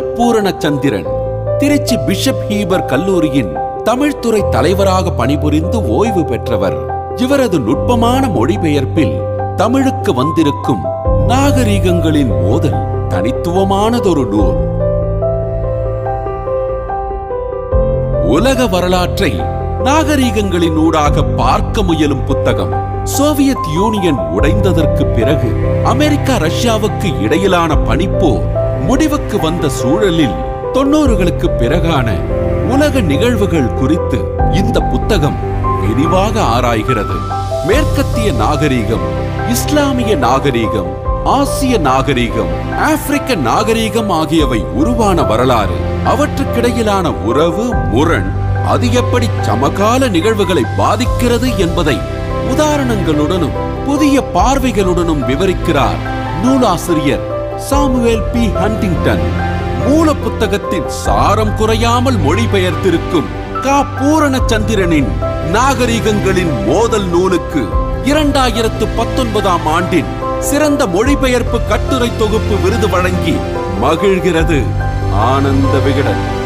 பூரணச்சந்திரன் Trichy bishop Heber கல்லூரியின் தமிழ்துறை தலைவராக பணிபுரிந்து ஓய்வு பெற்றவர். இவரது நுட்பமான மொழிபெயர்ப்பில் தமிழுக்கு வந்திருக்கும் நாகரீகங்களின் மோதல் தனித்துவமானதொரு நூல். உலக வரலாற்றை நாகரீகங்களின் ஊடாக பார்க்க முயலும் புத்தகம் சோவியத் யூனியன் உடைந்ததற்கு பிறகு அமெரிக்கா ரஷ்யாவுக்கு இடையிலான பனிப்போர் முடிவுக்கு வந்த சூழலில் தொண்ணூறுகளுக்கு பிறகான உலக நிகழ்வுகள் குறித்து இந்த புத்தகம் விரிவாக ஆராய்கிறது. மேற்கத்திய நாகரீகம் இஸ்லாமிய நாகரீகம் ஆசிய நாகரீகம் ஆப்பிரிக்க நாகரீகம் ஆகியவை உருவான வரலாறு. அவற்றுக்கிடையிலான உறவு முரண் அது எப்படி சமகால நிகழ்வுகளை பாதிக்கிறது என்பதை உதாரணங்களுடனும் புதிய பார்வைகளுடனும் விவரிக்கிறார் நூலாசிரியர் சாமுவேல் பி. ஹண்டிங்டன். மூல புத்தகத்தின் சாரம் குறையாமல் மொழிபெயர்த்திருக்கும் கா. பூரணச்சந்திரனின் நாகரிகங்களின் மோதல் நூலுக்கு இரண்டாயிரத்து பத்தொன்பதாம் ஆண்டின் சிறந்த மொழிபெயர்ப்பு கட்டுரை தொகுப்பு விருது வழங்கி மகிழ்கிறது. ஆனந்த விகடன்.